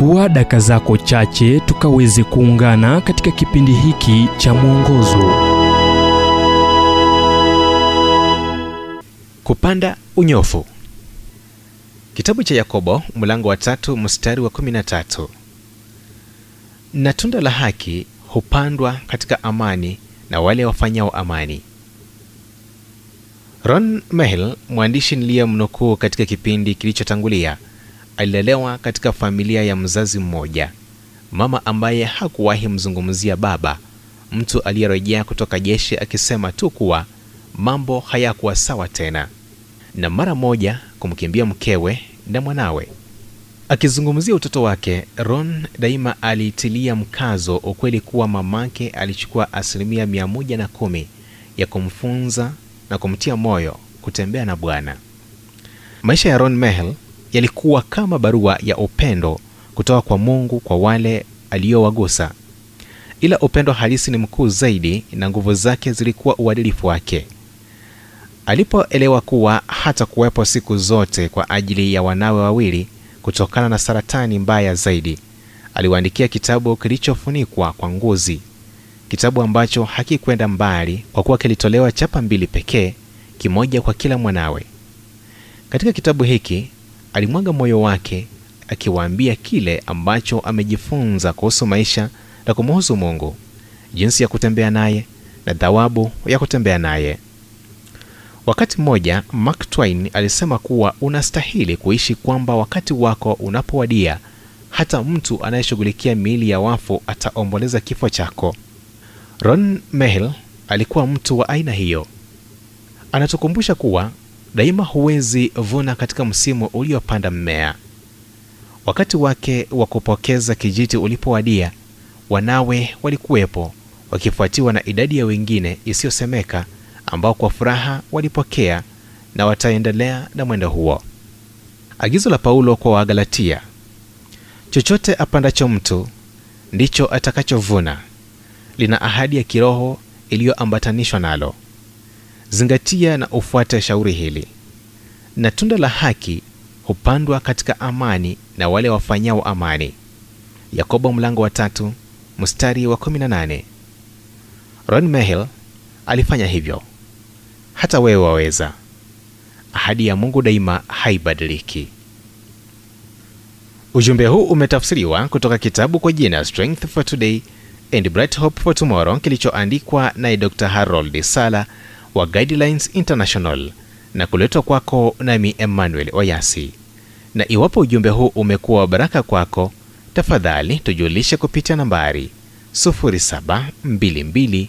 chukua daka zako chache tukaweze kuungana katika kipindi hiki cha mwongozo. Kupanda unyofu. Kitabu cha yakobo mlango wa tatu mstari wa 13 na tunda la haki hupandwa katika amani na wale wafanyao amani. Ron Mehl, mwandishi niliyemnukuu katika kipindi kilichotangulia alilelewa katika familia ya mzazi mmoja. Mama ambaye hakuwahi mzungumzia baba mtu aliyerejea kutoka jeshi akisema tu kuwa mambo hayakuwa sawa tena. Na mara moja kumkimbia mkewe na mwanawe. Akizungumzia utoto wake ron daima alitilia mkazo ukweli kuwa mamake alichukua asilimia mia moja na kumi ya kumfunza na kumtia moyo kutembea na bwana. Maisha ya ron mehel yalikuwa kama barua ya upendo kutoka kwa mungu kwa wale aliyowagusa ila upendo halisi ni mkuu zaidi na nguvu zake zilikuwa uadilifu wake. Alipoelewa kuwa hata kuwepo siku zote kwa ajili ya wanawe wawili kutokana na saratani mbaya zaidi aliwaandikia kitabu kilichofunikwa kwa nguzi kitabu ambacho hakikwenda mbali kwa kuwa kilitolewa chapa mbili pekee kimoja kwa kila mwanawe. Katika kitabu hiki alimwaga moyo wake akiwaambia kile ambacho amejifunza kuhusu maisha na kumuhusu mungu jinsi ya kutembea naye na thawabu ya kutembea naye. Wakati mmoja mark twain alisema kuwa unastahili kuishi kwamba wakati wako unapowadia hata mtu anayeshughulikia miili ya wafu ataomboleza kifo chako. Ron Mehl alikuwa mtu wa aina hiyo. Anatukumbusha kuwa daima huwezi vuna katika msimu uliopanda mmea. Wakati wake wa kupokeza kijiti ulipowadia wanawe walikuwepo wakifuatiwa na idadi ya wengine isiyosemeka ambao kwa furaha walipokea na wataendelea na mwendo huo. Agizo la paulo kwa wagalatia chochote apandacho mtu ndicho atakachovuna. Lina ahadi ya kiroho iliyoambatanishwa nalo zingatia na ufuate shauri hili. Na tunda la haki hupandwa katika amani na wale wafanyao amani. Yakobo mlango wa tatu mstari wa 18 ron mehel alifanya hivyo. Hata wewe waweza. Ahadi ya mungu daima haibadiliki. Ujumbe huu umetafsiriwa kutoka kitabu kwa jina strength for today and bright hope for tomorrow kilichoandikwa naye dr harold sala wa guidelines international na kuletwa kwako nami emmanuel oyasi. Na iwapo ujumbe huu umekuwa wa baraka kwako tafadhali tujulishe kupitia nambari 0722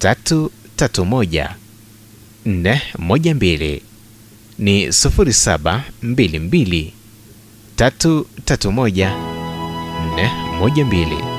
331 412 ni 0722 331 412